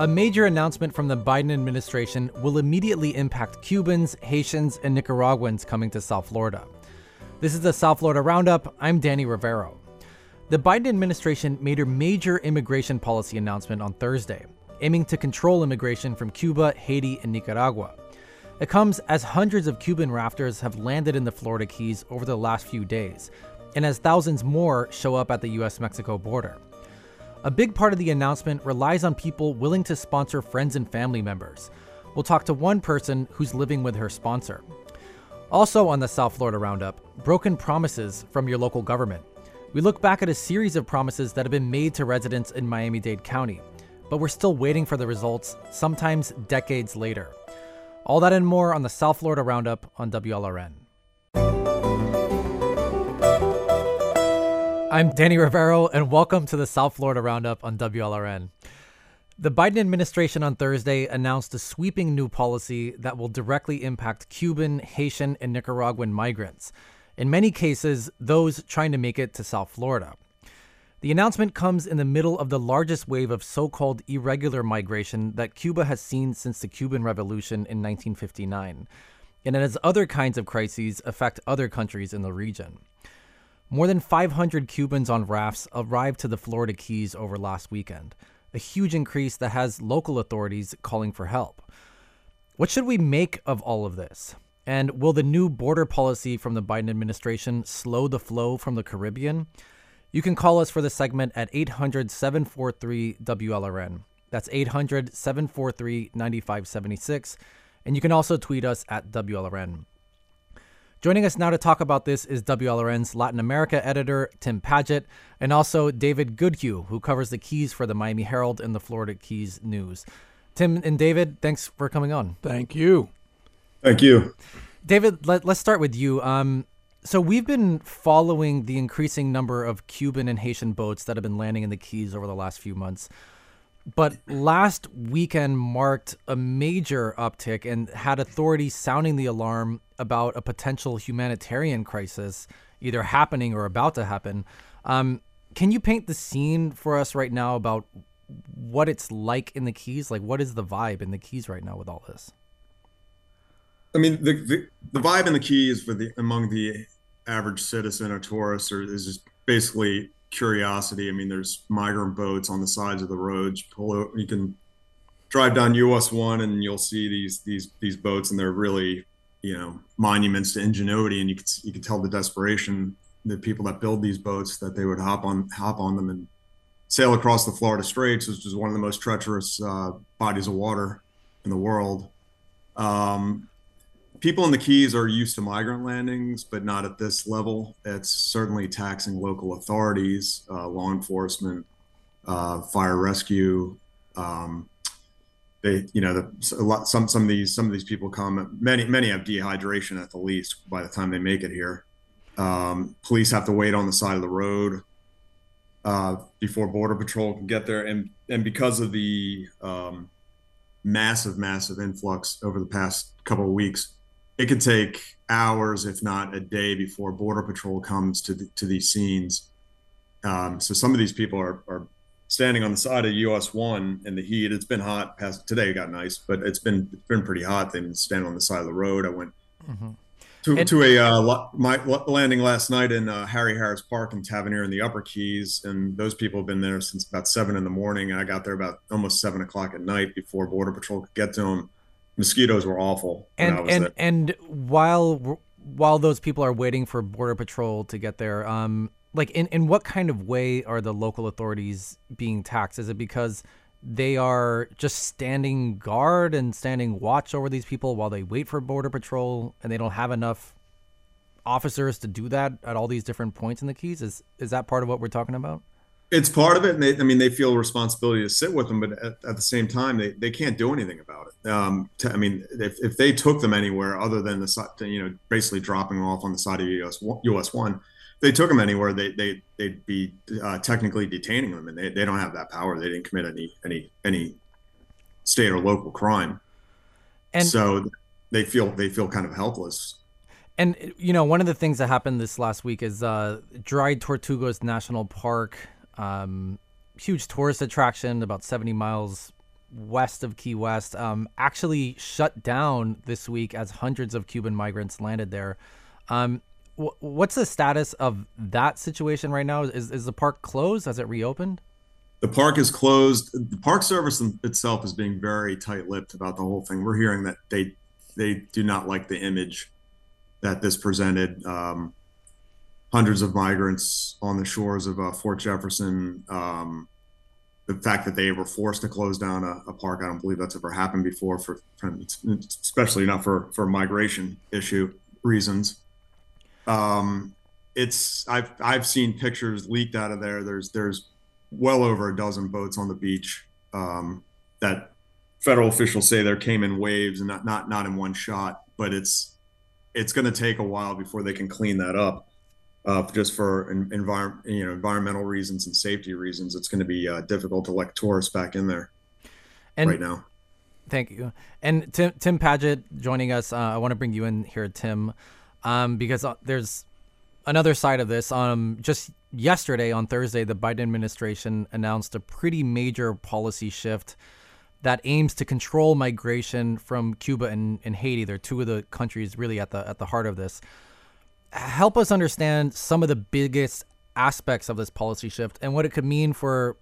A major announcement from the Biden administration will immediately impact Cubans, Haitians, and Nicaraguans coming to South Florida. This is the South Florida Roundup. I'm Danny Rivero. The Biden administration made a major immigration policy announcement on Thursday, aiming to control immigration from Cuba, Haiti, and Nicaragua. It comes as hundreds of Cuban rafters have landed in the Florida Keys over the last few days, and as thousands more show up at the US Mexico border. A big part of the announcement relies on people willing to sponsor friends and family members. We'll talk to one person who's living with her sponsor. Also on the South Florida Roundup, broken promises from your local government. We look back at a series of promises that have been made to residents in Miami Dade County, but we're still waiting for the results, sometimes decades later. All that and more on the South Florida Roundup on WLRN. I'm Danny Rivero, and welcome to the South Florida Roundup on WLRN. The Biden administration on Thursday announced a sweeping new policy that will directly impact Cuban, Haitian, and Nicaraguan migrants, in many cases, those trying to make it to South Florida. The announcement comes in the middle of the largest wave of so called irregular migration that Cuba has seen since the Cuban Revolution in 1959, and as other kinds of crises affect other countries in the region. More than 500 Cubans on rafts arrived to the Florida Keys over last weekend, a huge increase that has local authorities calling for help. What should we make of all of this? And will the new border policy from the Biden administration slow the flow from the Caribbean? You can call us for the segment at 800 743 WLRN. That's 800 743 9576. And you can also tweet us at WLRN. Joining us now to talk about this is WLRN's Latin America editor, Tim Padgett, and also David Goodhue, who covers the Keys for the Miami Herald and the Florida Keys News. Tim and David, thanks for coming on. Thank you. Thank you. David, let, us start with you. Um, so, we've been following the increasing number of Cuban and Haitian boats that have been landing in the Keys over the last few months. But last weekend marked a major uptick and had authorities sounding the alarm about a potential humanitarian crisis either happening or about to happen. Um, can you paint the scene for us right now about what it's like in the Keys? Like, what is the vibe in the Keys right now with all this? I mean, the the, the vibe in the Keys for the among the average citizen or tourist or is just basically curiosity. I mean, there's migrant boats on the sides of the roads. You pull out, you can drive down US one and you'll see these these these boats, and they're really you know monuments to ingenuity, and you can you can tell the desperation the people that build these boats that they would hop on hop on them and sail across the Florida Straits, which is one of the most treacherous uh, bodies of water in the world. Um, people in the Keys are used to migrant landings, but not at this level. It's certainly taxing local authorities, uh, law enforcement, uh, fire rescue. Um, they, you know, the, lot, some some of these some of these people come. Many many have dehydration at the least by the time they make it here. Um, police have to wait on the side of the road uh, before border patrol can get there, and and because of the um, massive massive influx over the past couple of weeks it could take hours, if not a day, before Border Patrol comes to the, to these scenes. Um, so some of these people are, are standing on the side of US one in the heat. It's been hot. Past today It got nice, but it's been it's been pretty hot. They've been standing on the side of the road. I went mm-hmm. to and- to a uh, my landing last night in uh, Harry Harris Park in Tavernier in the Upper Keys, and those people have been there since about seven in the morning. And I got there about almost seven o'clock at night before Border Patrol could get to them mosquitoes were awful. And and there. and while while those people are waiting for border patrol to get there, um, like in in what kind of way are the local authorities being taxed? Is it because they are just standing guard and standing watch over these people while they wait for border patrol, and they don't have enough officers to do that at all these different points in the keys? Is is that part of what we're talking about? It's part of it. And they, I mean, they feel a responsibility to sit with them, but at, at the same time, they, they can't do anything about it. Um, to, I mean, if, if they took them anywhere other than the, you know, basically dropping them off on the side of US, US one, they took them anywhere, they, they, they'd be uh, technically detaining them and they, they don't have that power. They didn't commit any, any, any state or local crime. And so they feel, they feel kind of helpless. And you know, one of the things that happened this last week is uh, Dry Tortugas National Park um, huge tourist attraction, about 70 miles west of Key West um, actually shut down this week as hundreds of Cuban migrants landed there. Um, wh- what's the status of that situation right now? Is, is the park closed? Has it reopened? The park is closed. The Park Service itself is being very tight-lipped about the whole thing. We're hearing that they they do not like the image that this presented. Um, hundreds of migrants on the shores of uh, Fort Jefferson. Um, the fact that they were forced to close down a, a, park, I don't believe that's ever happened before, for especially not for for migration issue reasons. Um, it's I've I've seen pictures leaked out of there. There's there's well over a dozen boats on the beach um, that federal officials say there came in waves and not not not in one shot. But it's it's going to take a while before they can clean that up uh, just for environment, you know, environmental reasons and safety reasons, it's going to be uh, difficult to let tourists back in there and right now. Thank you. And Tim, Tim Padgett joining us. Uh, I want to bring you in here, Tim, um, because uh, there's another side of this. Um, just yesterday on Thursday, the Biden administration announced a pretty major policy shift that aims to control migration from Cuba and, and Haiti. They're two of the countries really at the at the heart of this help us understand some of the biggest aspects of this policy shift and what it could mean for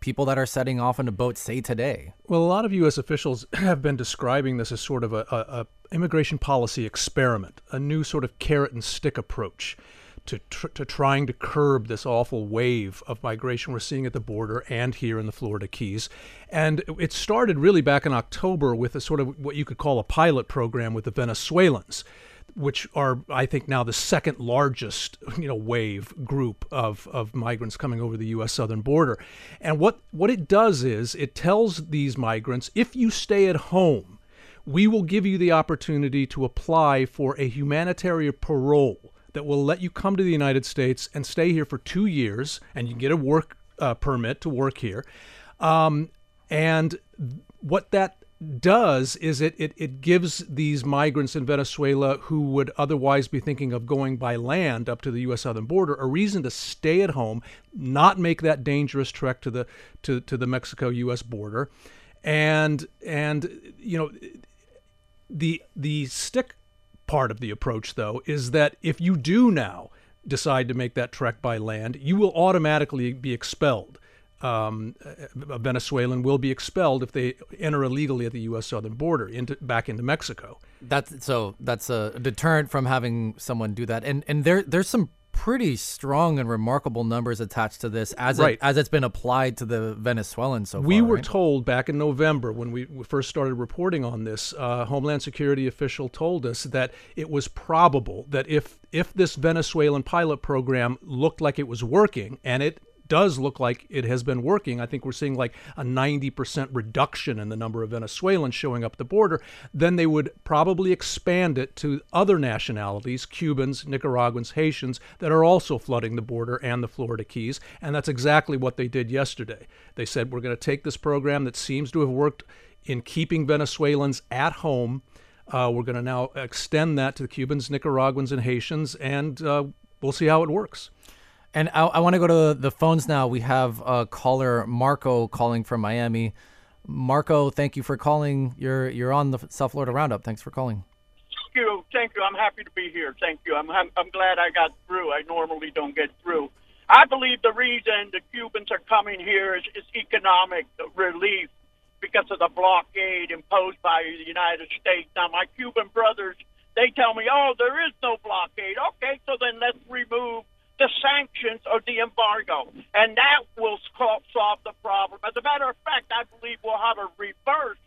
people that are setting off on a boat say today well a lot of u.s officials have been describing this as sort of a, a, a immigration policy experiment a new sort of carrot and stick approach to, tr- to trying to curb this awful wave of migration we're seeing at the border and here in the Florida Keys. And it started really back in October with a sort of what you could call a pilot program with the Venezuelans which are I think now the second largest you know wave group of, of migrants coming over the U.S. southern border, and what what it does is it tells these migrants if you stay at home, we will give you the opportunity to apply for a humanitarian parole that will let you come to the United States and stay here for two years, and you get a work uh, permit to work here, um, and what that does is it, it, it gives these migrants in Venezuela who would otherwise be thinking of going by land up to the U.S. southern border a reason to stay at home, not make that dangerous trek to the to, to the Mexico-U.S. border, and and you know the the stick part of the approach though is that if you do now decide to make that trek by land, you will automatically be expelled um, a Venezuelan will be expelled if they enter illegally at the U.S. southern border into back into Mexico. That's so. That's a deterrent from having someone do that. And and there there's some pretty strong and remarkable numbers attached to this as right. it, as it's been applied to the Venezuelans so we far, were right? told back in November when we first started reporting on this, uh, Homeland Security official told us that it was probable that if if this Venezuelan pilot program looked like it was working, and it does look like it has been working. I think we're seeing like a 90% reduction in the number of Venezuelans showing up the border. Then they would probably expand it to other nationalities, Cubans, Nicaraguans, Haitians, that are also flooding the border and the Florida Keys. And that's exactly what they did yesterday. They said, we're going to take this program that seems to have worked in keeping Venezuelans at home. Uh, we're going to now extend that to the Cubans, Nicaraguans, and Haitians, and uh, we'll see how it works. And I, I want to go to the phones now. We have a caller, Marco, calling from Miami. Marco, thank you for calling. You're you're on the South Florida Roundup. Thanks for calling. Thank you. Thank you. I'm happy to be here. Thank you. I'm I'm, I'm glad I got through. I normally don't get through. I believe the reason the Cubans are coming here is, is economic relief because of the blockade imposed by the United States. Now, my Cuban brothers, they tell me, oh, there is no blockade. Okay, so then let's remove the sanctions or the embargo, and that will solve the problem. As a matter of fact, I believe we'll have a reverse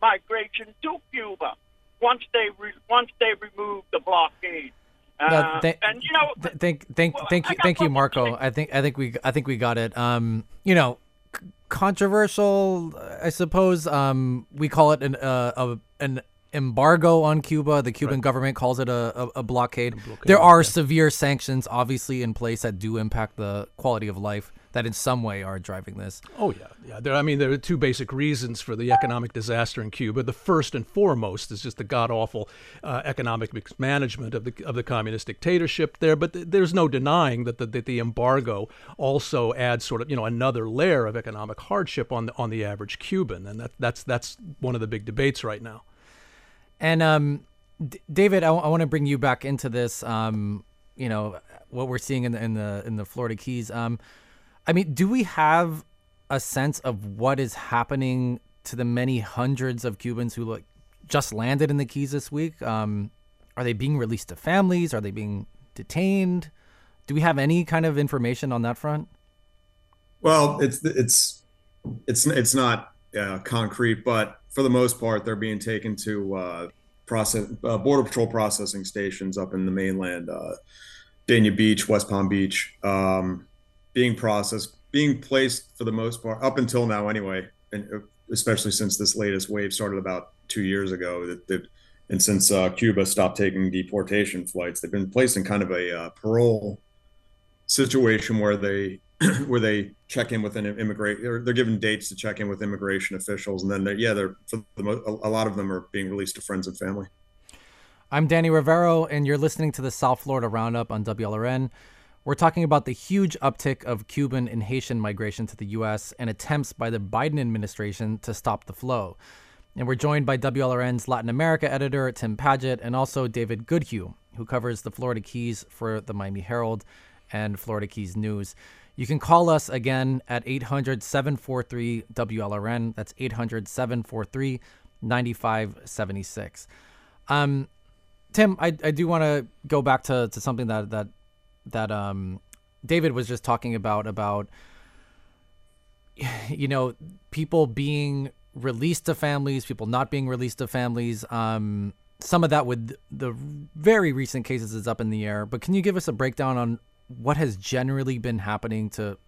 migration to Cuba once they re- once they remove the blockade. Uh, th- and you know, th- thank thank well, thank you thank you, Marco. I think I think we I think we got it. Um, you know, c- controversial, I suppose. Um, we call it an uh, a, an embargo on Cuba. The Cuban right. government calls it a, a, a blockade. blockade. There are yeah. severe sanctions, obviously, in place that do impact the quality of life that in some way are driving this. Oh yeah, yeah. There, I mean, there are two basic reasons for the economic disaster in Cuba. The first and foremost is just the god awful uh, economic mismanagement of the of the communist dictatorship there. But th- there's no denying that the, that the embargo also adds sort of you know another layer of economic hardship on the on the average Cuban, and that that's that's one of the big debates right now. And um, D- David, I, w- I want to bring you back into this. Um, you know what we're seeing in the in the in the Florida Keys. Um, I mean, do we have a sense of what is happening to the many hundreds of Cubans who like just landed in the Keys this week? Um, are they being released to families? Are they being detained? Do we have any kind of information on that front? Well, it's it's it's it's not uh, concrete, but for the most part, they're being taken to uh, process uh, border patrol processing stations up in the mainland, uh, Dania Beach, West Palm Beach. Um, being processed, being placed for the most part up until now, anyway, and uh, especially since this latest wave started about two years ago. That, that and since uh, Cuba stopped taking deportation flights, they've been placed in kind of a uh, parole situation where they where they check in with an immigrant. They're, they're given dates to check in with immigration officials, and then they're, yeah, they're for the mo- a lot of them are being released to friends and family. I'm Danny Rivero, and you're listening to the South Florida Roundup on WLRN. We're talking about the huge uptick of Cuban and Haitian migration to the U.S. and attempts by the Biden administration to stop the flow. And we're joined by WLRN's Latin America editor, Tim Padgett and also David Goodhue, who covers the Florida Keys for the Miami Herald and Florida Keys News. You can call us again at 800 743 WLRN. That's 800 743 9576. Um, Tim, I, I do want to go back to, to something that, that that um, David was just talking about about you know people being released to families, people not being released to families. Um, some of that with the very recent cases is up in the air. But can you give us a breakdown on what has generally been happening to,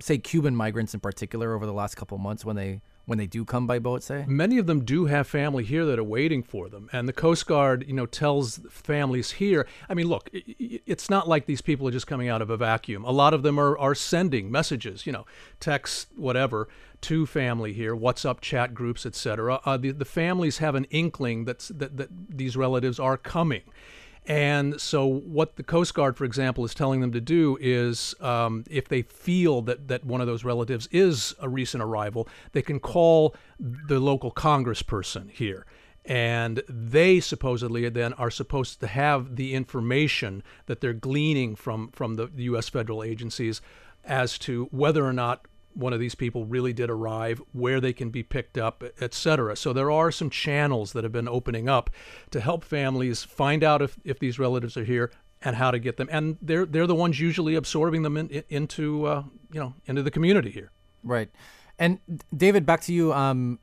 say, Cuban migrants in particular over the last couple months when they when they do come by boat, say? Many of them do have family here that are waiting for them. And the Coast Guard, you know, tells families here, I mean, look, it's not like these people are just coming out of a vacuum. A lot of them are, are sending messages, you know, texts, whatever, to family here, WhatsApp chat groups, etc. Uh, the, the families have an inkling that's, that, that these relatives are coming. And so, what the Coast Guard, for example, is telling them to do is um, if they feel that, that one of those relatives is a recent arrival, they can call the local congressperson here. And they supposedly then are supposed to have the information that they're gleaning from, from the U.S. federal agencies as to whether or not one of these people really did arrive, where they can be picked up, etc. So there are some channels that have been opening up to help families find out if, if these relatives are here and how to get them. And they're they're the ones usually absorbing them in, in, into uh, you know into the community here. Right. And David, back to you. Um,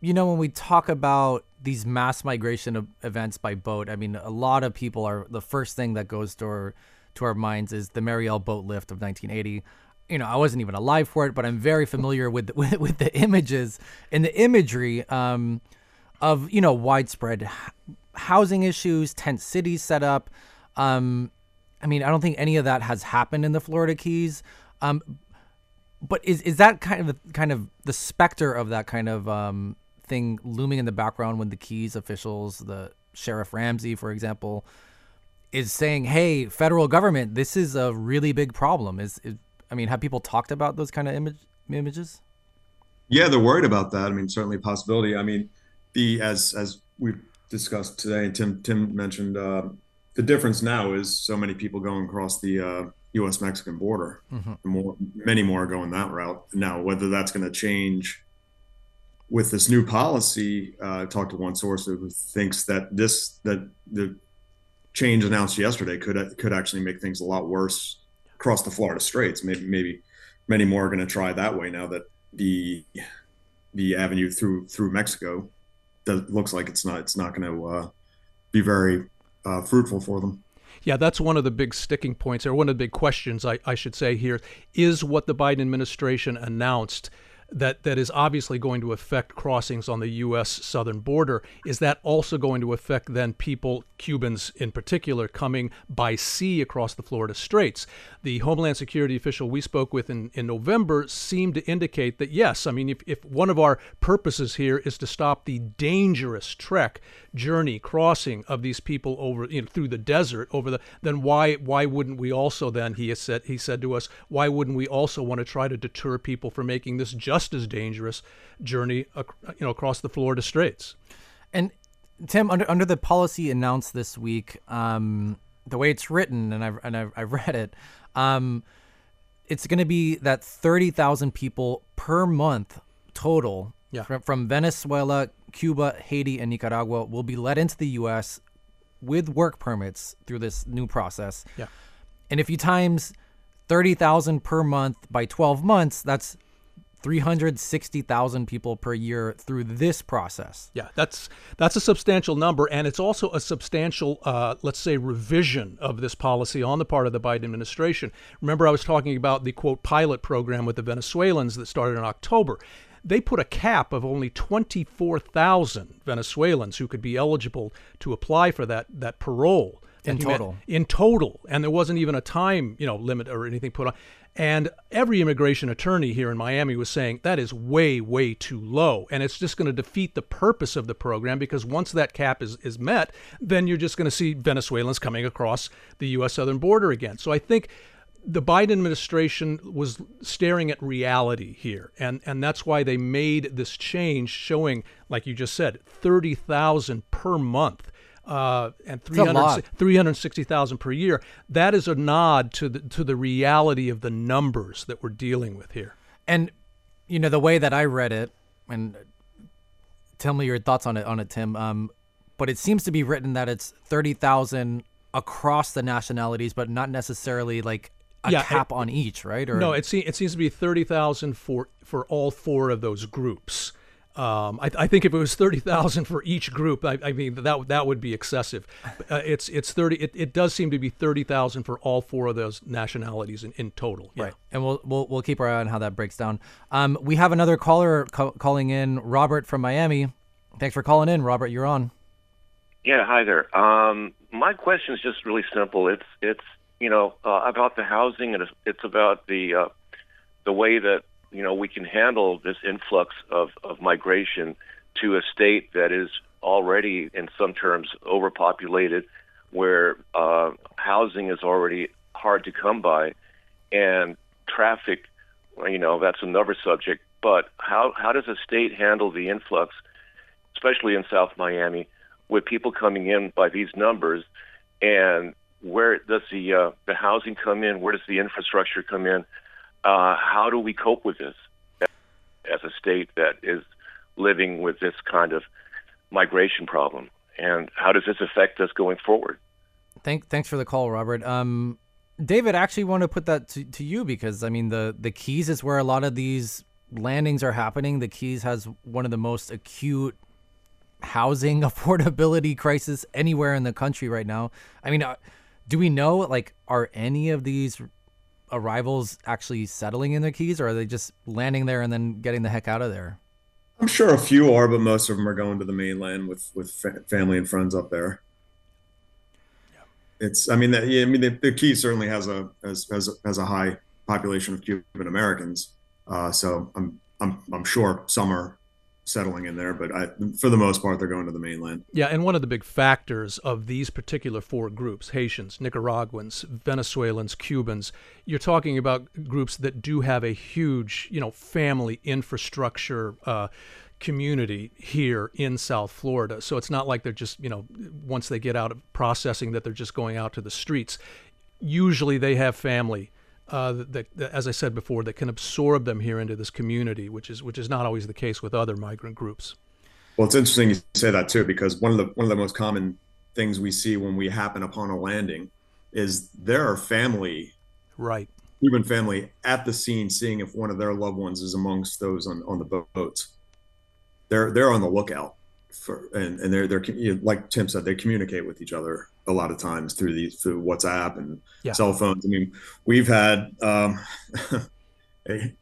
you know, when we talk about these mass migration events by boat, I mean, a lot of people are the first thing that goes to our to our minds is the Mariel boat lift of 1980 you know, I wasn't even alive for it, but I'm very familiar with the, with, with the images and the imagery um, of you know widespread housing issues, tent cities set up. Um, I mean, I don't think any of that has happened in the Florida Keys. Um, but is is that kind of kind of the specter of that kind of um, thing looming in the background when the Keys officials, the Sheriff Ramsay, for example, is saying, "Hey, federal government, this is a really big problem." Is, is I mean, have people talked about those kind of image images? Yeah, they're worried about that. I mean, certainly a possibility. I mean, the as as we've discussed today, and Tim Tim mentioned uh, the difference now is so many people going across the uh, U.S. Mexican border. Mm-hmm. More, many more are going that route now. Whether that's going to change with this new policy, uh, I talked to one source who thinks that this that the change announced yesterday could could actually make things a lot worse across the Florida Straits. Maybe maybe many more are going to try that way now that the the avenue through through Mexico does, looks like it's not it's not going to uh, be very uh, fruitful for them. Yeah, that's one of the big sticking points, or one of the big questions I, I should say here is what the Biden administration announced that that is obviously going to affect crossings on the U.S. southern border. Is that also going to affect then people, Cubans in particular, coming by sea across the Florida Straits? The Homeland Security official we spoke with in, in November seemed to indicate that yes, I mean, if, if one of our purposes here is to stop the dangerous trek journey crossing of these people over you know, through the desert over the then why why wouldn't we also then he said he said to us why wouldn't we also want to try to deter people from making this just as dangerous journey you know across the Florida Straits and Tim under under the policy announced this week um, the way it's written and I've and I've, I've read it um, it's going to be that 30,000 people per month total yeah. from, from Venezuela, Cuba, Haiti, and Nicaragua will be let into the U.S. with work permits through this new process. Yeah. And if you times 30,000 per month by 12 months, that's 360,000 people per year through this process. Yeah, that's that's a substantial number, and it's also a substantial, uh, let's say, revision of this policy on the part of the Biden administration. Remember, I was talking about the quote pilot program with the Venezuelans that started in October they put a cap of only 24,000 Venezuelans who could be eligible to apply for that that parole in total. in total, and there wasn't even a time you know limit or anything put on. And every immigration attorney here in Miami was saying that is way, way too low. And it's just going to defeat the purpose of the program because once that cap is, is met, then you're just going to see Venezuelans coming across the U.S. southern border again. So I think the Biden administration was staring at reality here, and, and that's why they made this change, showing, like you just said, 30,000 per month. Uh, and 300, 360,000 per year. That is a nod to the to the reality of the numbers that we're dealing with here. And you know the way that I read it, and tell me your thoughts on it on it, Tim. Um, but it seems to be written that it's 30,000 across the nationalities, but not necessarily like a yeah, cap it, on each, right? Or no, it seems it seems to be thirty thousand for for all four of those groups. Um, I, I, think if it was thirty thousand for each group, I, I, mean that that would be excessive. Uh, it's it's thirty. It, it does seem to be thirty thousand for all four of those nationalities in, in total. Yeah. Right, and we'll, we'll we'll keep our eye on how that breaks down. Um, we have another caller co- calling in, Robert from Miami. Thanks for calling in, Robert. You're on. Yeah, hi there. Um, my question is just really simple. It's it's you know, uh, about the housing, and it's about the uh, the way that you know we can handle this influx of, of migration to a state that is already, in some terms, overpopulated, where uh, housing is already hard to come by, and traffic, you know, that's another subject. But how how does a state handle the influx, especially in South Miami, with people coming in by these numbers, and where does the uh, the housing come in? Where does the infrastructure come in? Uh, how do we cope with this as a state that is living with this kind of migration problem? And how does this affect us going forward? Thank, thanks for the call, Robert. Um, David, actually want to put that to, to you because I mean the the Keys is where a lot of these landings are happening. The Keys has one of the most acute housing affordability crisis anywhere in the country right now. I mean. Uh, do we know like are any of these arrivals actually settling in the keys or are they just landing there and then getting the heck out of there? I'm sure a few are but most of them are going to the mainland with with family and friends up there. Yeah. it's i mean that yeah, i mean the, the key certainly has a has, has, has a high population of cuban americans. Uh, so i'm i'm i'm sure some are settling in there, but I, for the most part, they're going to the mainland. Yeah, and one of the big factors of these particular four groups Haitians, Nicaraguans, Venezuelans, Cubans you're talking about groups that do have a huge, you know, family infrastructure. Uh, community here in South Florida. So it's not like they're just, you know, once they get out of processing that they're just going out to the streets. Usually they have family uh, that, that, as I said before, that can absorb them here into this community, which is which is not always the case with other migrant groups. Well, it's interesting you say that too, because one of the one of the most common things we see when we happen upon a landing is there are family, right, Cuban family at the scene, seeing if one of their loved ones is amongst those on, on the boats. They're they're on the lookout for, and, and they're they're like Tim said, they communicate with each other a lot of times through these through WhatsApp and yeah. cell phones. I mean, we've had um, a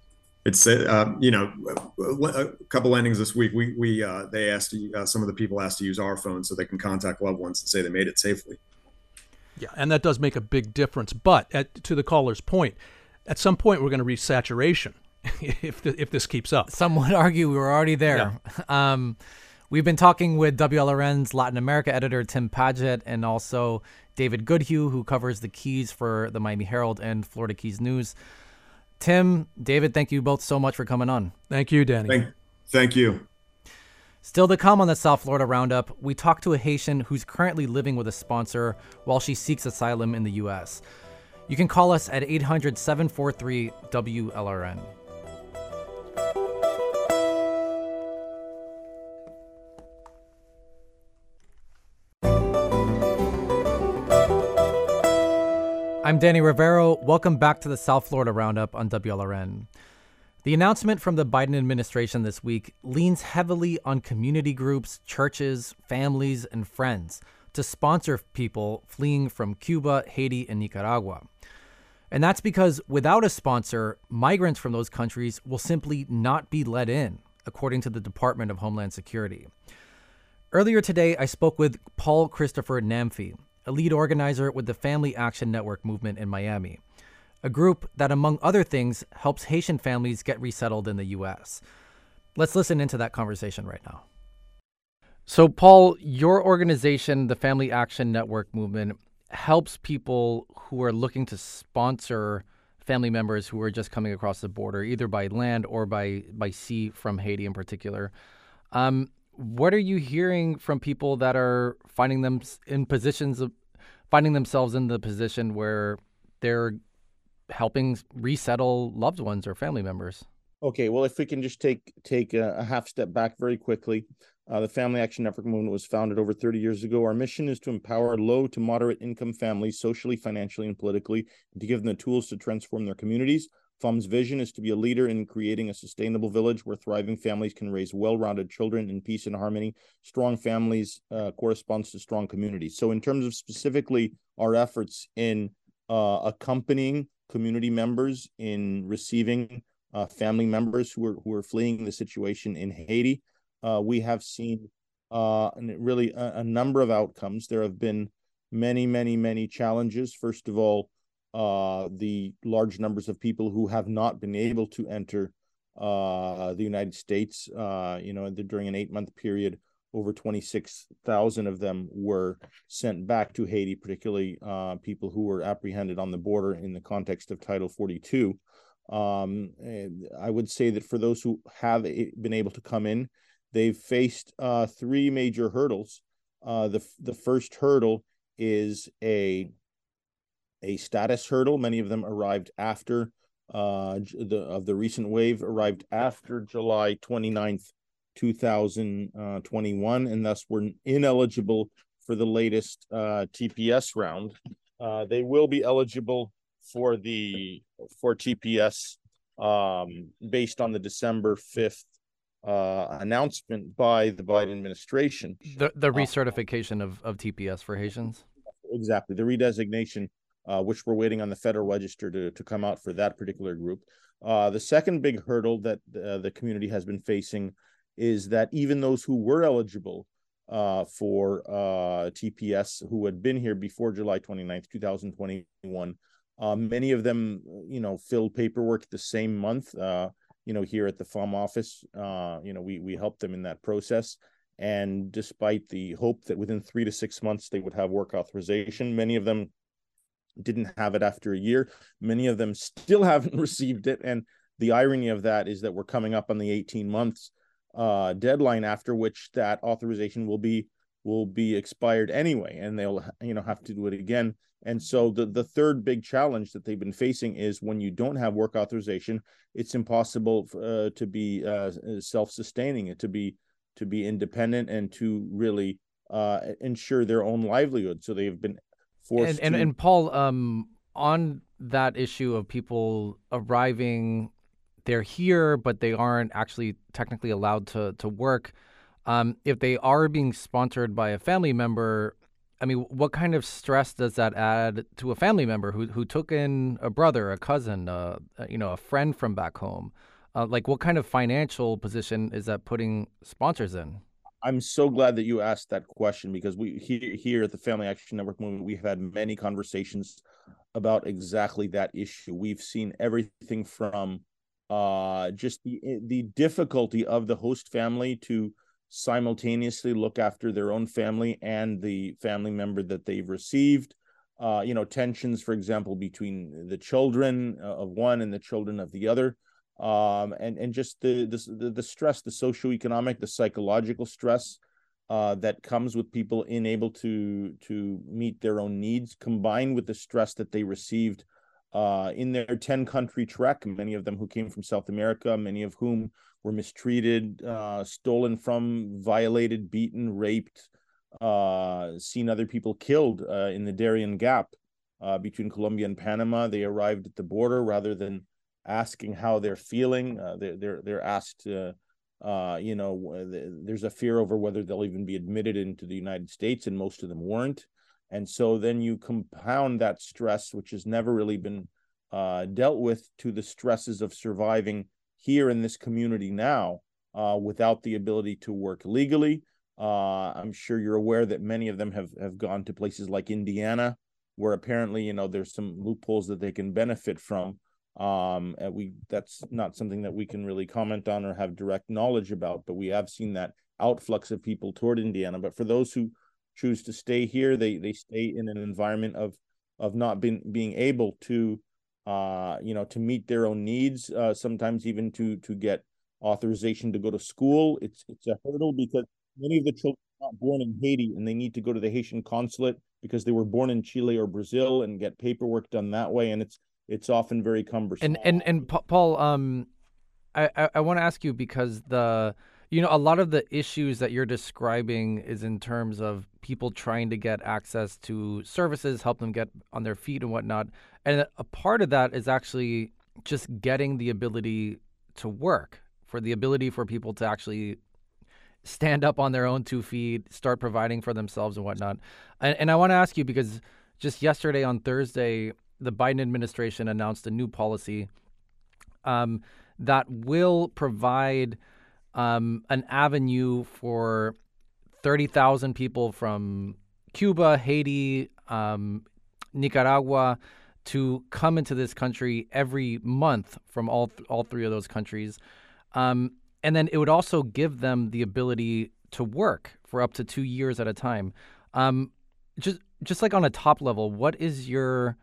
it's uh, you know a couple landings this week. We we uh, they asked uh, some of the people asked to use our phone so they can contact loved ones and say they made it safely. Yeah, and that does make a big difference. But at, to the caller's point, at some point we're going to reach saturation if the, if this keeps up. Some would argue we were already there. Yeah. Um, we've been talking with WLRN's Latin America editor Tim Padgett and also David Goodhue, who covers the Keys for the Miami Herald and Florida Keys News. Tim, David, thank you both so much for coming on. Thank you, Danny. Thank, thank you. Still to come on the South Florida Roundup, we talk to a Haitian who's currently living with a sponsor while she seeks asylum in the U.S. You can call us at 800 743 WLRN. I'm Danny Rivero. Welcome back to the South Florida Roundup on WLRN. The announcement from the Biden administration this week leans heavily on community groups, churches, families, and friends to sponsor people fleeing from Cuba, Haiti, and Nicaragua. And that's because without a sponsor, migrants from those countries will simply not be let in, according to the Department of Homeland Security. Earlier today, I spoke with Paul Christopher Namfi, a lead organizer with the Family Action Network movement in Miami, a group that, among other things, helps Haitian families get resettled in the U.S. Let's listen into that conversation right now. So, Paul, your organization, the Family Action Network movement, helps people who are looking to sponsor family members who are just coming across the border, either by land or by by sea from Haiti in particular. Um, what are you hearing from people that are finding them in positions of finding themselves in the position where they're helping resettle loved ones or family members? Okay, well, if we can just take take a, a half step back very quickly, uh, the Family Action Network movement was founded over 30 years ago. Our mission is to empower low to moderate income families socially, financially, and politically, and to give them the tools to transform their communities. FANM's vision is to be a leader in creating a sustainable village where thriving families can raise well-rounded children in peace and harmony. Strong families uh, corresponds to strong communities. So, in terms of specifically our efforts in uh, accompanying community members in receiving uh, family members who are who are fleeing the situation in Haiti, uh, we have seen uh, really a, a number of outcomes. There have been many, many, many challenges. First of all uh, the large numbers of people who have not been able to enter uh, the United States. Uh, you know, during an eight-month period, over 26,000 of them were sent back to Haiti, particularly uh, people who were apprehended on the border in the context of Title 42. Um, I would say that for those who have been able to come in, they've faced uh, three major hurdles. Uh, the the first hurdle is a a status hurdle. Many of them arrived after uh, the of the recent wave arrived after July 29th, 2021, and thus were ineligible for the latest uh, TPS round. Uh, they will be eligible for the for TPS um, based on the December 5th uh, announcement by the Biden administration. The the uh, recertification of, of TPS for Haitians. Exactly, the redesignation uh, which we're waiting on the Federal Register to, to come out for that particular group. Uh, the second big hurdle that uh, the community has been facing is that even those who were eligible uh, for uh, TPS who had been here before July 29th, 2021, uh, many of them, you know, filled paperwork the same month. you know, here at the FANM office, you know, we we helped them in that process. And despite the hope that within three to six months they would have work authorization, many of them didn't have it after a year. Many of them still haven't received it. And the irony of that is that we're coming up on the 18 months uh, deadline after which that authorization will be will be expired anyway and they'll you know have to do it again and so the the third big challenge that they've been facing is when you don't have work authorization it's impossible uh, to be uh, self-sustaining to be to be independent and to really uh, ensure their own livelihood so they've been. And, and, and Paul, um, on that issue of people arriving, they're here, but they aren't actually technically allowed to to work. Um, if they are being sponsored by a family member, I mean, what kind of stress does that add to a family member who who took in a brother, a cousin, uh, you know, a friend from back home? Uh, like, what kind of financial position is that putting sponsors in? I'm so glad that you asked that question because we here here at the Family Action Network movement we've had many conversations about exactly that issue. We've seen everything from uh, just the the difficulty of the host family to simultaneously look after their own family and the family member that they've received. Uh, you know, tensions, for example, between the children uh, of one and the children of the other um, and and just the the the stress, the socioeconomic, the psychological stress uh, that comes with people unable to to meet their own needs, combined with the stress that they received uh, in their ten country trek. Many of them who came from South America, many of whom were mistreated, uh, stolen from, violated, beaten, raped, uh, seen other people killed uh, in the Darien Gap uh, between Colombia and Panama. They arrived at the border rather than asking how they're feeling. Uh, they're they're they're asked. Uh, uh, you know, there's a fear over whether they'll even be admitted into the United States, and most of them weren't. And so then you compound that stress, which has never really been uh, dealt with, to the stresses of surviving here in this community now uh, without the ability to work legally. Uh, I'm sure you're aware that many of them have have gone to places like Indiana, where apparently you know there's some loopholes that they can benefit from um and we that's not something that we can really comment on or have direct knowledge about but we have seen that outflux of people toward indiana. But for those who choose to stay here they they stay in an environment of of not being being able to uh you know to meet their own needs uh sometimes even to to get authorization to go to school. It's it's a hurdle because many of the children are not born in haiti and they need to go to the haitian consulate because they were born in chile or brazil and get paperwork done that way. And it's it's often very cumbersome. And and and Paul, um, I I, I want to ask you because the you know a lot of the issues that you're describing is in terms of people trying to get access to services, help them get on their feet and whatnot, and a part of that is actually just getting the ability to work for the ability for people to actually stand up on their own two feet, start providing for themselves and whatnot. And, and I want to ask you because just yesterday on Thursday, the Biden administration announced a new policy um, that will provide um, an avenue for 30,000 people from Cuba, Haiti, um, Nicaragua to come into this country every month from all th- all three of those countries, um, and then it would also give them the ability to work for up to two years at a time. Um, just just like on a top level, what is your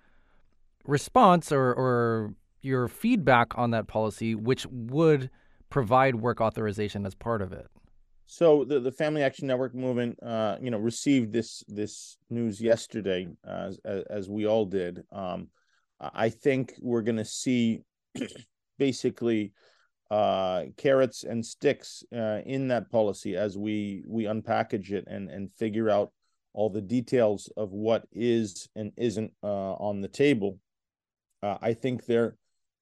response or, or your feedback on that policy, which would provide work authorization as part of it? So the, the Family Action Network movement, uh, you know, received this this news yesterday, as as we all did. Um, I think we're going to see basically uh, carrots and sticks uh, in that policy as we we unpackage it and and figure out all the details of what is and isn't uh, on the table. Uh, I think there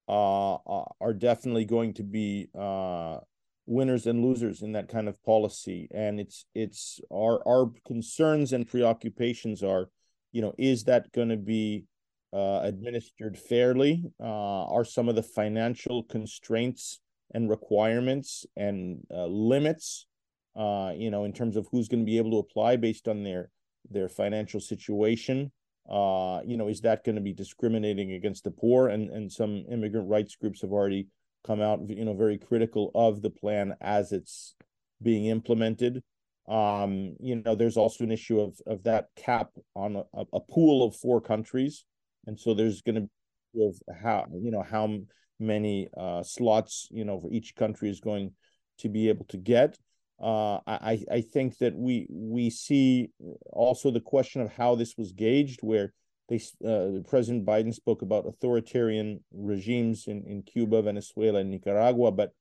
uh, uh, are definitely going to be uh, winners and losers in that kind of policy, and it's it's our our concerns and preoccupations are, you know, is that going to be uh, administered fairly? Uh, are some of the financial constraints and requirements and limits, you know, in terms of who's going to be able to apply based on their their financial situation? Uh, you know, is that going to be discriminating against the poor? And and some immigrant rights groups have already come out, you know, very critical of the plan as it's being implemented. Um, you know, there's also an issue of of that cap on a, a pool of four countries, and so there's going to be of how you know how many uh, slots you know for each country is going to be able to get. Uh, I I think that we we see also the question of how this was gauged, where they uh, President Biden spoke about authoritarian regimes in in Cuba, Venezuela, and Nicaragua, but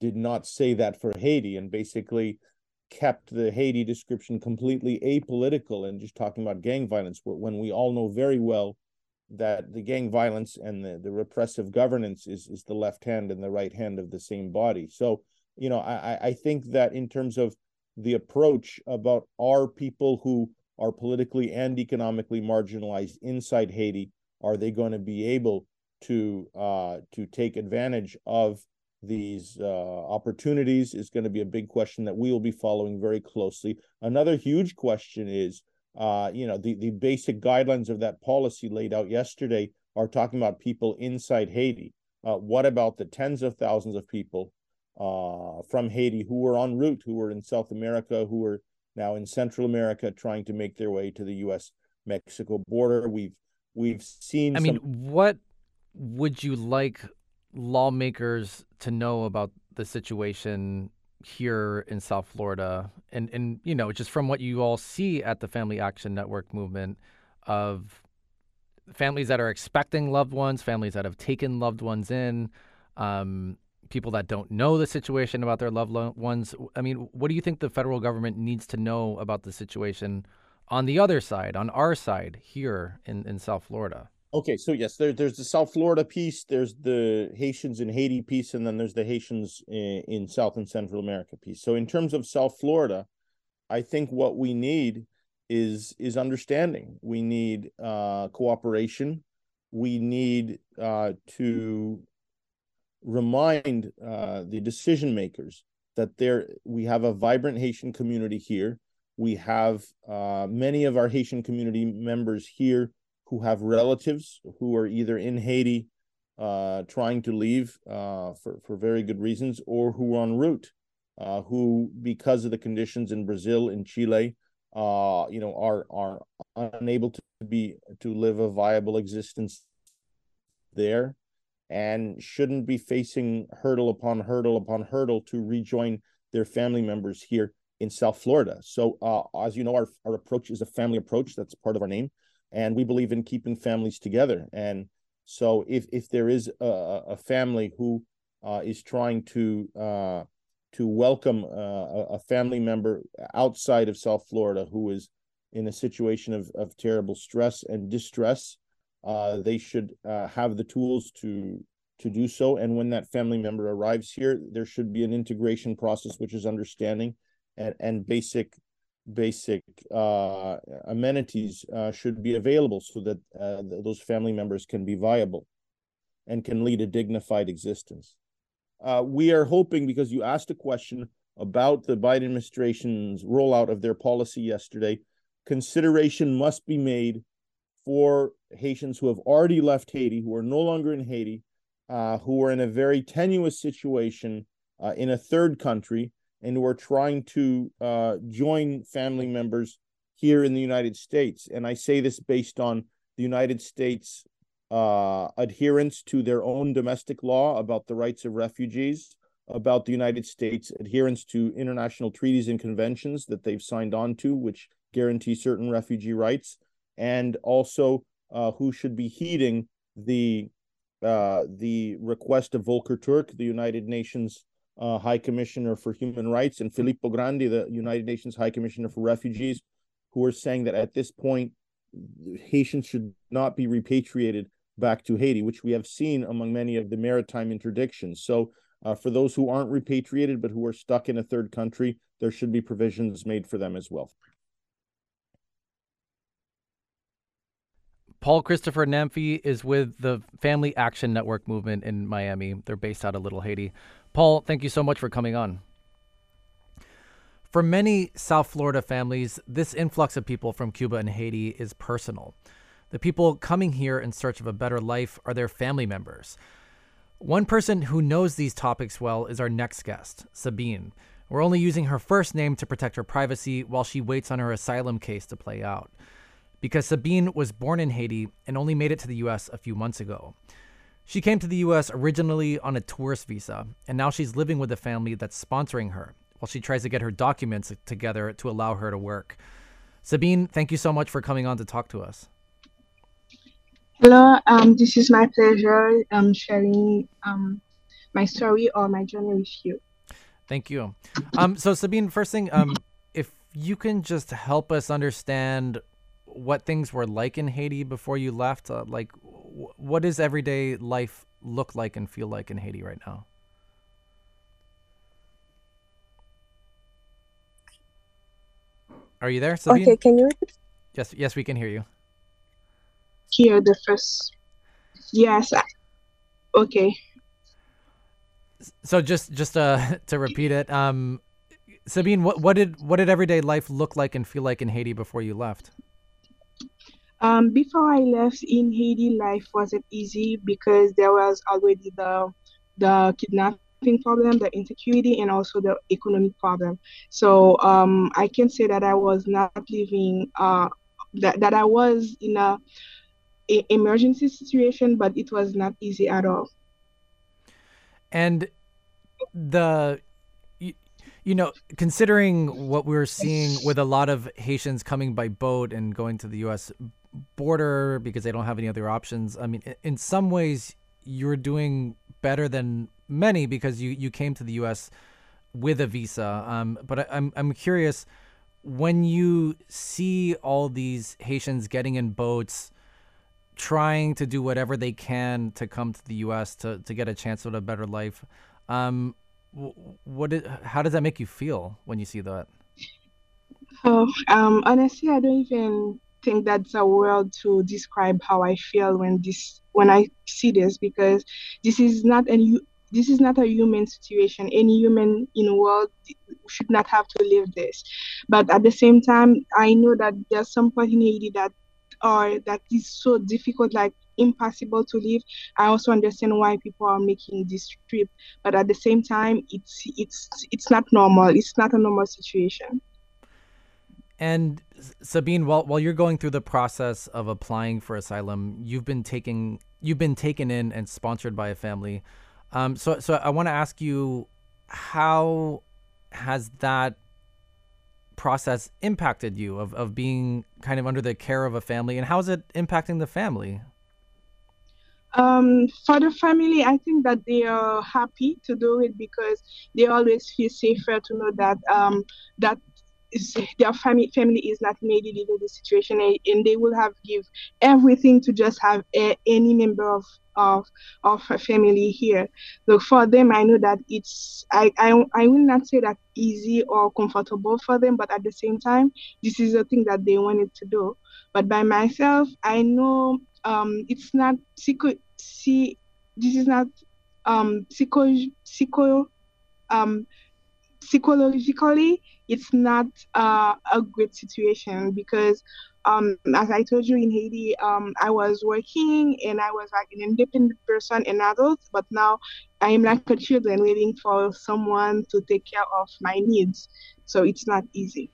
did not say that for Haiti, and basically kept the Haiti description completely apolitical and just talking about gang violence, when we all know very well that the gang violence and the, the repressive governance is is the left hand and the right hand of the same body. So you know, I, I think that in terms of the approach about are people who are politically and economically marginalized inside Haiti, are they going to be able to uh, to take advantage of these uh, opportunities is going to be a big question that we will be following very closely. Another huge question is, uh, you know, the, the basic guidelines of that policy laid out yesterday are talking about people inside Haiti. Uh, what about the tens of thousands of people uh, from Haiti who were en route, who were in South America, who were now in Central America, trying to make their way to the U.S. Mexico border? We've we've seen. I some... mean, what would you like lawmakers to know about the situation here in South Florida, and and you know, just from what you all see at the Family Action Network movement of families that are expecting loved ones, families that have taken loved ones in, um, people that don't know the situation about their loved ones. I mean, what do you think the federal government needs to know about the situation on the other side, on our side here in, in South Florida? Okay, so yes, there, there's the South Florida piece, there's the Haitians in Haiti piece, and then there's the Haitians in, in South and Central America piece. So in terms of South Florida, I think what we need is is understanding. We need uh, cooperation. We need uh, to remind uh, the decision makers that there we have a vibrant Haitian community here. We have uh, many of our Haitian community members here who have relatives who are either in Haiti uh, trying to leave uh, for, for very good reasons or who are en route, uh, who, because of the conditions in Brazil, in Chile, uh, you know, are are unable to be to live a viable existence there and shouldn't be facing hurdle upon hurdle upon hurdle to rejoin their family members here in South Florida. So, uh, as you know, our, our approach is a family approach. That's part of our name and we believe in keeping families together. And so, if if there is a, a family who uh, is trying to uh, to welcome uh, a family member outside of South Florida who is in a situation of, of terrible stress and distress, uh, they should uh, have the tools to to do so. And when that family member arrives here, there should be an integration process, which is understanding and, and basic basic uh, amenities uh, should be available so that uh, th- those family members can be viable and can lead a dignified existence. Uh, we are hoping because you asked a question about the Biden administration's rollout of their policy yesterday, consideration must be made for Haitians who have already left Haiti, who are no longer in Haiti, uh, who are in a very tenuous situation uh, in a third country and who are trying to uh, join family members here in the United States. And I say this based on the United States uh, adherence to their own domestic law about the rights of refugees, about the United States adherence to international treaties and conventions that they've signed on to, which guarantee certain refugee rights, and also uh, who should be heeding the uh, the request of Volker Turk, the United Nations uh, High Commissioner for Human Rights, and Filippo Grandi, the United Nations High Commissioner for Refugees, who are saying that at this point, Haitians should not be repatriated back to Haiti, which we have seen among many of the maritime interdictions. So, uh, for those who aren't repatriated but who are stuck in a third country, there should be provisions made for them as well. Paul Christopher Namphy is with the Family Action Network movement in Miami. They're based out of Little Haiti. Paul, thank you so much for coming on. For many South Florida families, this influx of people from Cuba and Haiti is personal. The people coming here in search of a better life are their family members. One person who knows these topics well is our next guest, Sabine. We're only using her first name to protect her privacy while she waits on her asylum case to play out. Because Sabine was born in Haiti and only made it to the US a few months ago. She came to the US originally on a tourist visa, and now she's living with a family that's sponsoring her while she tries to get her documents together to allow her to work. Sabine, thank you so much for coming on to talk to us. Hello, um, this is my pleasure um, sharing um, my story or my journey with you. Thank you. Um, so, Sabine, first thing, um, if you can just help us understand what things were like in Haiti before you left, uh, like what does everyday life look like and feel like in Haiti right now? Are you there, Sabine? Okay, can you? Yes, yes, we can hear you. Hear the first. Yes. Okay. So just just uh, to repeat it, um, Sabine, what what did what did everyday life look like and feel like in Haiti before you left? Um, before I left in Haiti, life wasn't easy because there was already the the kidnapping problem, the insecurity, and also the economic problem. So um, I can say that I was not living uh, that that I was in a, a emergency situation, but it was not easy at all. And the you, know, considering what we're seeing with a lot of Haitians coming by boat and going to the U.S. border because they don't have any other options. I mean, in some ways, you're doing better than many because you you came to the U.S. with a visa. Um, but I, I'm I'm curious when you see all these Haitians getting in boats, trying to do whatever they can to come to the U.S. to to get a chance at a better life. Um, what is, how does that make you feel when you see that? Oh, um, honestly, I don't even think that's a word to describe how I feel when this when I see this because this is not an this is not a human situation. Any human in the world should not have to live this. But at the same time, I know that there's some part in Haiti that are that is so difficult, like impossible to live. I also understand why people are making this trip, but at the same time, it's it's it's not normal. It's not a normal situation. And Sabine, while while you're going through the process of applying for asylum, you've been taking you've been taken in and sponsored by a family. Um, so so I want to ask you, how has that process impacted you of, of being kind of under the care of a family and how is it impacting the family um, for the family i think that they are happy to do it because they always feel safer to know that um, that is, their family family is not made into the situation and, and, they will have give everything to just have a, any member of of of a family here. So for them i know that it's I, I i will not say that easy or comfortable for them but at the same time this is a thing that they wanted to do. But by myself i know um it's not psycho see this is not um psycho psycho um psychologically it's not uh, a great situation because um, as I told you in Haiti, um, I was working and I was like an independent person, an adult, but now I am like a children waiting for someone to take care of my needs. So it's not easy.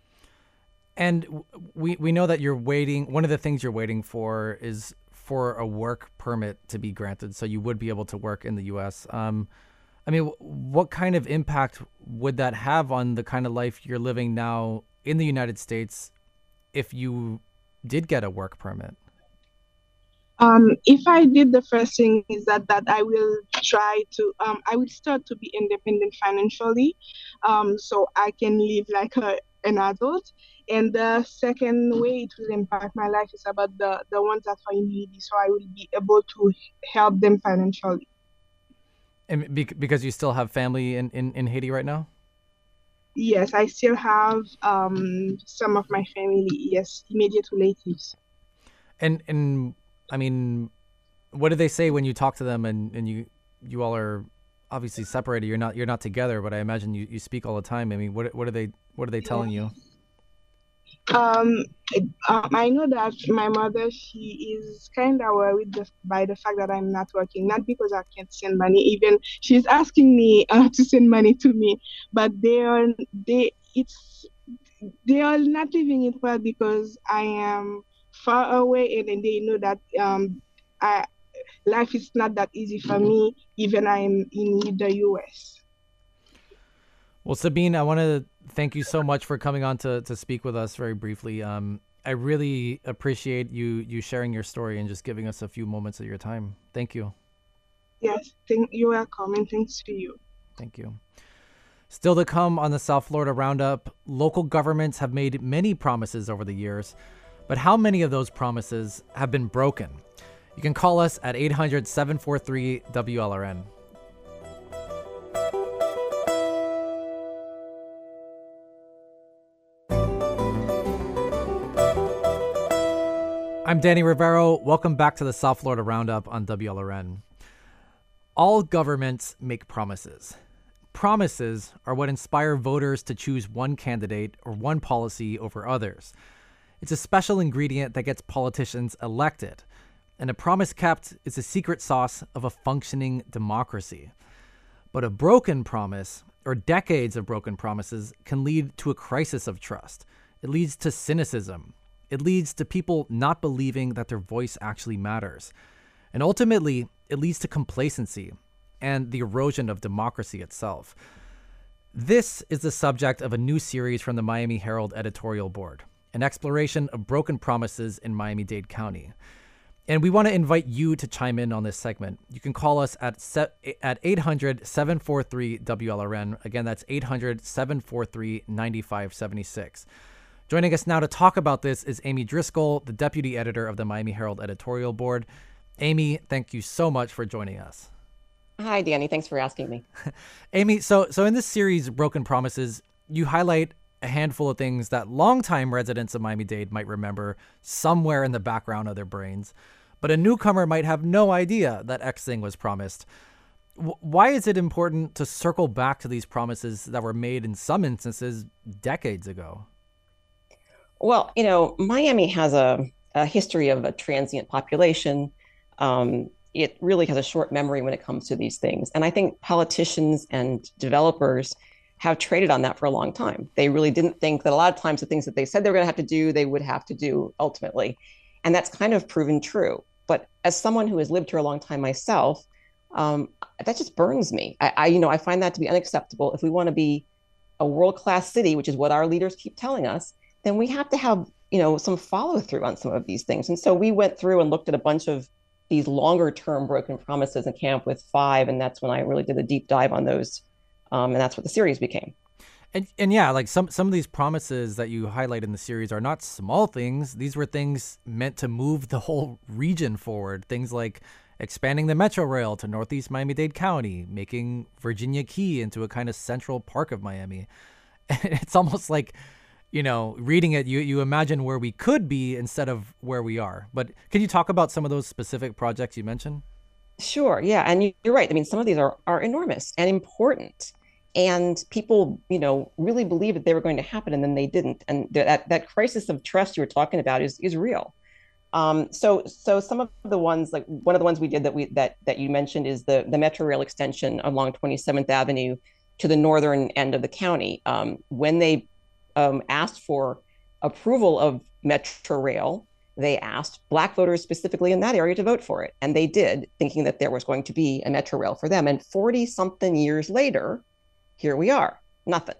And we, we know that you're waiting. One of the things you're waiting for is for a work permit to be granted. So you would be able to work in the U.S. Um, I mean, what kind of impact would that have on the kind of life you're living now in the United States if you did get a work permit? Um, if I did the first thing is that that I will try to um, I will start to be independent financially, um, so I can live like a, an adult. And the second way it will impact my life is about the the ones that are in need, so I will be able to help them financially. And because you still have family in, in, in Haiti right now? Yes, I still have um, some of my family, yes, immediate relatives. And and I mean, what do they say when you talk to them and, and you you all are obviously separated, you're not you're not together, but I imagine you, you speak all the time. I mean, what what are they what are they telling you? Um, um, I know that my mother, she is kind of worried by the fact that I'm not working, not because I can't send money. Even she's asking me uh, to send money to me, but they are they it's they are not living it well because I am far away, and, and they know that um I life is not that easy for me, even I'm in the U.S. Well, Sabine, I want to thank you so much for coming on to, to speak with us very briefly. Um, I really appreciate you you sharing your story and just giving us a few moments of your time. Thank you. Yes, thank you're welcome, and thanks to you. Thank you. Still to come on the South Florida Roundup, local governments have made many promises over the years, but how many of those promises have been broken? You can call us at 800 743 WLRN. I'm Danny Rivero. Welcome back to the South Florida Roundup on WLRN. All governments make promises. Promises are what inspire voters to choose one candidate or one policy over others. It's a special ingredient that gets politicians elected. And a promise kept is the secret sauce of a functioning democracy. But a broken promise, or decades of broken promises, can lead to a crisis of trust. It leads to cynicism. It leads to people not believing that their voice actually matters. And ultimately, it leads to complacency and the erosion of democracy itself. This is the subject of a new series from the Miami Herald editorial board, an exploration of broken promises in Miami Dade County. And we want to invite you to chime in on this segment. You can call us at at 800 743 WLRN. Again, that's 800 743 9576. Joining us now to talk about this is Amy Driscoll, the deputy editor of the Miami Herald editorial board. Amy, thank you so much for joining us. Hi, Danny. Thanks for asking me. Amy, so so in this series, Broken Promises, you highlight a handful of things that longtime residents of Miami Dade might remember somewhere in the background of their brains, but a newcomer might have no idea that X thing was promised. W- why is it important to circle back to these promises that were made in some instances decades ago? Well, you know, Miami has a, a history of a transient population. Um, it really has a short memory when it comes to these things. And I think politicians and developers have traded on that for a long time. They really didn't think that a lot of times the things that they said they were going to have to do, they would have to do ultimately. And that's kind of proven true. But as someone who has lived here a long time myself, um, that just burns me. I, I, you know, I find that to be unacceptable. If we want to be a world-class city, which is what our leaders keep telling us, then we have to have, you know, some follow-through on some of these things. And so we went through and looked at a bunch of these longer-term broken promises in camp with five, and that's when I really did a deep dive on those um, and that's what the series became. And, and yeah, like some some of these promises that you highlight in the series are not small things. These were things meant to move the whole region forward. Things like expanding the metro rail to northeast Miami-Dade County, making Virginia Key into a kind of central park of Miami. it's almost like, you know, reading it, you you imagine where we could be instead of where we are. But can you talk about some of those specific projects you mentioned? Sure. Yeah. And you're right. I mean, some of these are, are enormous and important. And people, you know, really believed that they were going to happen and then they didn't. And that, that crisis of trust you were talking about is, is real. Um, so, so some of the ones, like one of the ones we did that we that that you mentioned is the the Metro Rail extension along 27th Avenue to the northern end of the county. Um, when they um, asked for approval of Metro Rail, they asked Black voters specifically in that area to vote for it. And they did, thinking that there was going to be a Metro Rail for them. And 40 something years later, here we are, nothing.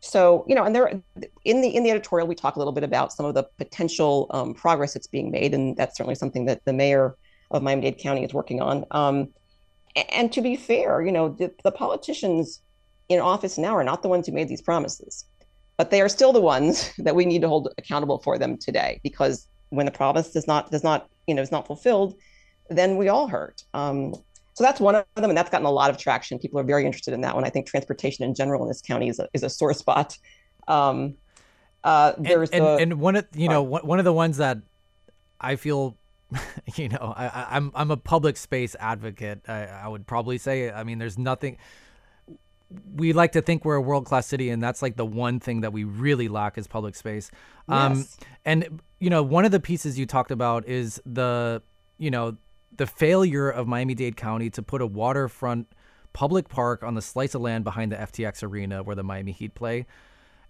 So, you know, and there in the in the editorial, we talk a little bit about some of the potential um, progress that's being made. And that's certainly something that the mayor of Miami-Dade County is working on. Um, and to be fair, you know, the, the politicians in office now are not the ones who made these promises, but they are still the ones that we need to hold accountable for them today because when the promise does not does not you know is not fulfilled, then we all hurt. Um, so that's one of them, and that's gotten a lot of traction. People are very interested in that one. I think transportation in general in this county is a, is a sore spot. Um, uh, there's and, and, and, one of you know one of the ones that I feel, you know, I, I'm I'm a public space advocate. I, I would probably say. I mean, there's nothing we like to think we're a world class city, and that's like the one thing that we really lack is public space. Um, yes. And you know, one of the pieces you talked about is the you know the failure of Miami Dade County to put a waterfront public park on the slice of land behind the FTX arena where the Miami Heat play.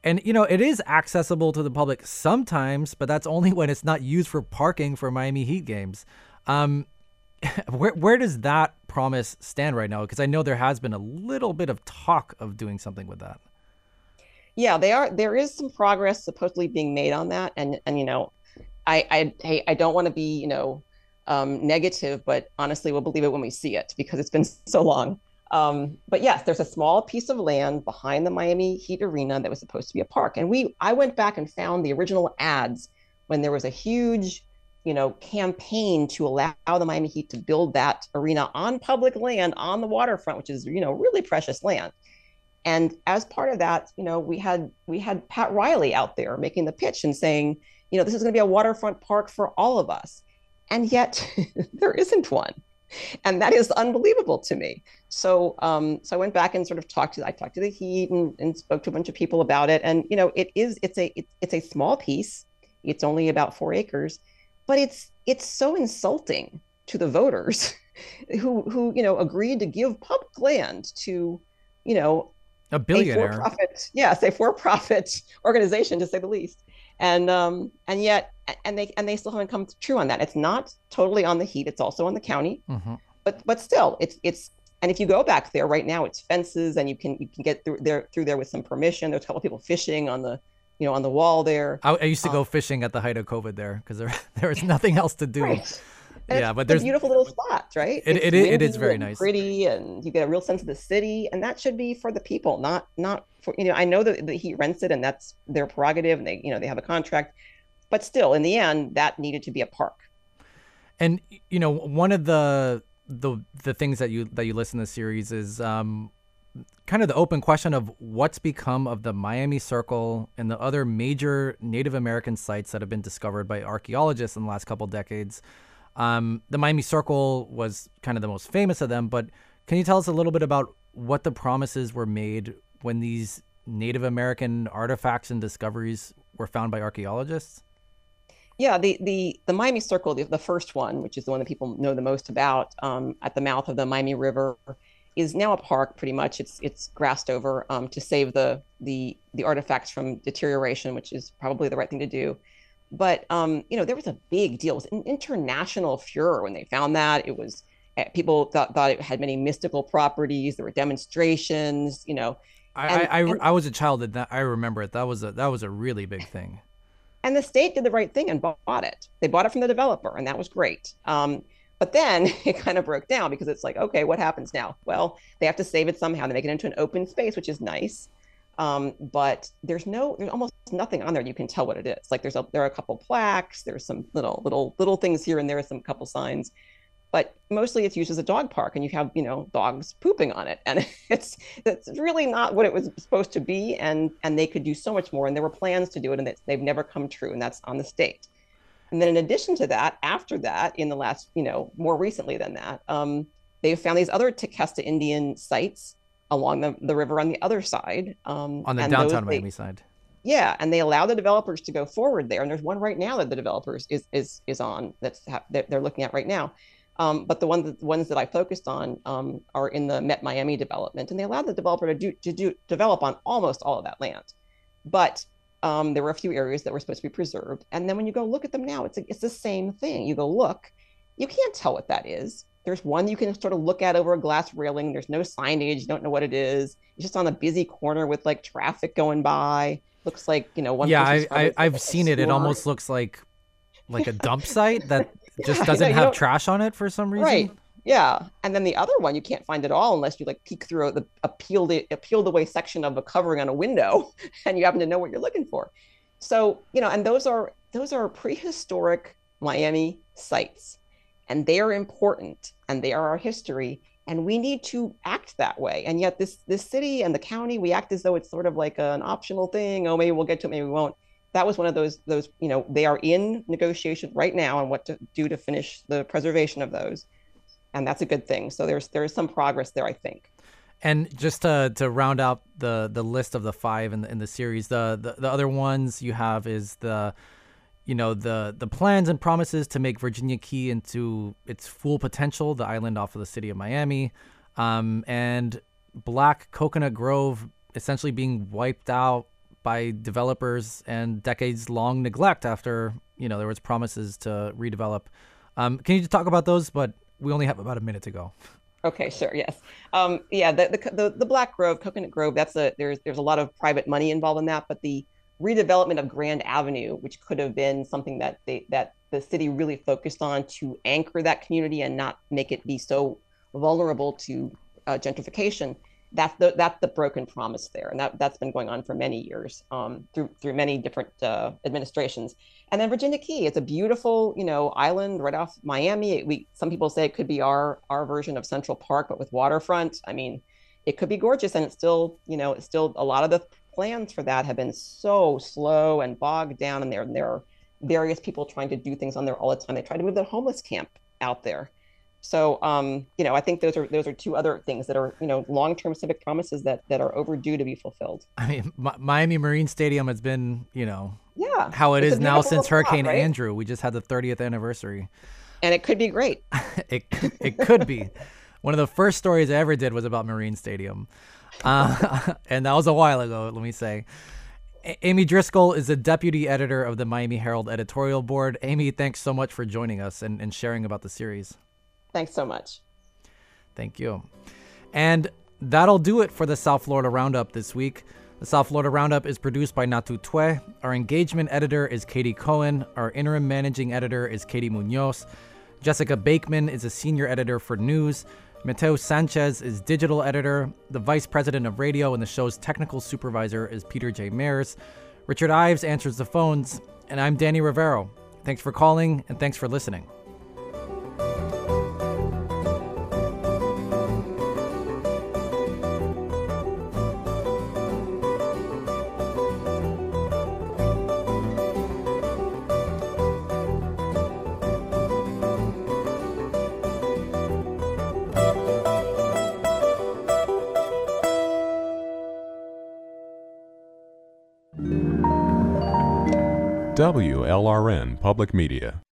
And you know, it is accessible to the public sometimes, but that's only when it's not used for parking for Miami Heat games. Um, where where does that promise stand right now? Because I know there has been a little bit of talk of doing something with that. Yeah, they are. There is some progress supposedly being made on that, and and you know, I I hey, I don't want to be you know um, negative, but honestly, we'll believe it when we see it because it's been so long. Um, but yes, there's a small piece of land behind the Miami Heat Arena that was supposed to be a park, and we I went back and found the original ads when there was a huge you know, campaign to allow the Miami Heat to build that arena on public land on the waterfront, which is, you know, really precious land. And as part of that, you know, we had we had Pat Riley out there making the pitch and saying, you know, this is going to be a waterfront park for all of us. And yet there isn't one. and that is unbelievable to me. So, um, so I went back and sort of talked to I talked to the Heat and, and spoke to a bunch of people about it. And you know, it is it's a it, it's a small piece. It's only about four acres, but it's it's so insulting to the voters who who you know agreed to give public land to you know a billionaire. a for-profit yes a for-profit organization to say the least. And um and yet and they and they still haven't come true on that. It's not totally on the heat. It's also on the county. Mm-hmm. but but still it's it's and if you go back there right now it's fences and you can you can get through there through there with some permission. There's a couple of people fishing on the you know on the wall there i, I used to um, go fishing at the height of covid there because there there was nothing else to do right. Yeah, but there's beautiful little spots, right? It, it, it is very nice, pretty, and you get a real sense of the city, and that should be for the people, not not for you know. I know that the Heat rents it, and that's their prerogative, and they you know they have a contract, but still, in the end, that needed to be a park. And you know, one of the the the things that you that you list in the series is um, kind of the open question of what's become of the Miami Circle and the other major Native American sites that have been discovered by archaeologists in the last couple decades. Um, the Miami Circle was kind of the most famous of them, but can you tell us a little bit about what the promises were made when these Native American artifacts and discoveries were found by archaeologists? Yeah, the the the Miami Circle, the, the first one, which is the one that people know the most about, um, at the mouth of the Miami River, is now a park. Pretty much, it's it's grassed over um, to save the the the artifacts from deterioration, which is probably the right thing to do. But um, you know, there was a big deal. It was an international furor when they found that. It was eh, people thought thought it had many mystical properties. There were demonstrations. You know, I and, I, I, and, I, was a child that I remember it. That was a that was a really big thing. And the state did the right thing and bought it. They bought it from the developer, and that was great. Um, but then it kind of broke down because it's like, okay, what happens now? Well, they have to save it somehow. They make it into an open space, which is nice. Um, but there's no, there's almost nothing on there. You can tell what it is. Like there's a, there are a couple plaques. There's some little, little, little things here and there. Some couple signs, but mostly it's used as a dog park, and you have, you know, dogs pooping on it, and it's it's really not what it was supposed to be. And and they could do so much more, and there were plans to do it, and they've never come true, and that's on the state. And then in addition to that, after that, in the last, you know, more recently than that, um, they've found these other Tequesta Indian sites along the, the river on the other side. Um, on the downtown Miami they, side. Yeah, and they allow the developers to go forward there. And there's one right now that the developers is is is on that's that they're looking at right now. Um, but the ones the ones that I focused on um, are in the Met Miami development, and they allowed the developer to do to do develop on almost all of that land. But um, there were a few areas that were supposed to be preserved. And then when you go look at them now, it's a, it's the same thing. You go look, you can't tell what that is. There's one you can sort of look at over a glass railing. There's no signage. You don't know what it is. It's just on a busy corner with like traffic going by. Looks like you know one. Yeah, I, I have seen it. It almost looks like like a dump site that just doesn't have trash on it for some reason. Right. Yeah, and then the other one you can't find at all unless you like peek through the a peeled a peeled away section of a covering on a window, and you happen to know what you're looking for. So you know, and those are those are prehistoric Miami sites and they are important and they are our history and we need to act that way. And yet this this city and the county we act as though it's sort of like an optional thing. Oh maybe we'll get to it maybe we won't. That was one of those those you know they are in negotiation right now on what to do to finish the preservation of those and that's a good thing so there's there's some progress there i think and just to, to round out the the list of the five in the, in the series the, the the other ones you have is the you know the the plans and promises to make Virginia Key into its full potential, the island off of the city of Miami, um, and Black Coconut Grove essentially being wiped out by developers and decades long neglect after you know there was promises to redevelop. Um, can you just talk about those? But we only have about a minute to go. Okay, sure. Yes. Um, yeah. The, the, the the Black Grove, Coconut Grove. That's a there's there's a lot of private money involved in that, but the redevelopment of Grand Avenue, which could have been something that they, that the city really focused on to anchor that community and not make it be so vulnerable to uh, gentrification. That's the that's the broken promise there, and that that's been going on for many years um, through through many different uh, administrations. And then Virginia Key, it's a beautiful you know island right off Miami. We some people say it could be our our version of Central Park, but with waterfront. I mean, it could be gorgeous, and it's still you know it's still a lot of the plans for that have been so slow and bogged down, and there there are various people trying to do things on there all the time. They try to move the homeless camp out there. So, um, you know, I think those are those are two other things that are you know long term civic promises that that are overdue to be fulfilled. I mean, M- Miami Marine Stadium has been, you know, yeah, how it's now since Hurricane right? Andrew. We just had the 30th anniversary. and it could be great. it it could be. One of the first stories I ever did was about Marine Stadium, uh, and that was a while ago. Let me say. A- Amy Driscoll is the deputy editor of the Miami Herald editorial board. Amy, thanks so much for joining us and, and sharing about the series. Thanks so much. Thank you. And that'll do it for the South Florida Roundup this week. The South Florida Roundup is produced by Natu Tue. Our engagement editor is Katie Cohen. Our interim managing editor is Katie Munoz. Jessica Bakeman is a senior editor for news. Mateo Sanchez is digital editor. The vice president of radio and the show's technical supervisor is Peter J. Mayers. Richard Ives answers the phones. And I'm Danny Rivero. Thanks for calling and thanks for listening. WLRN Public Media.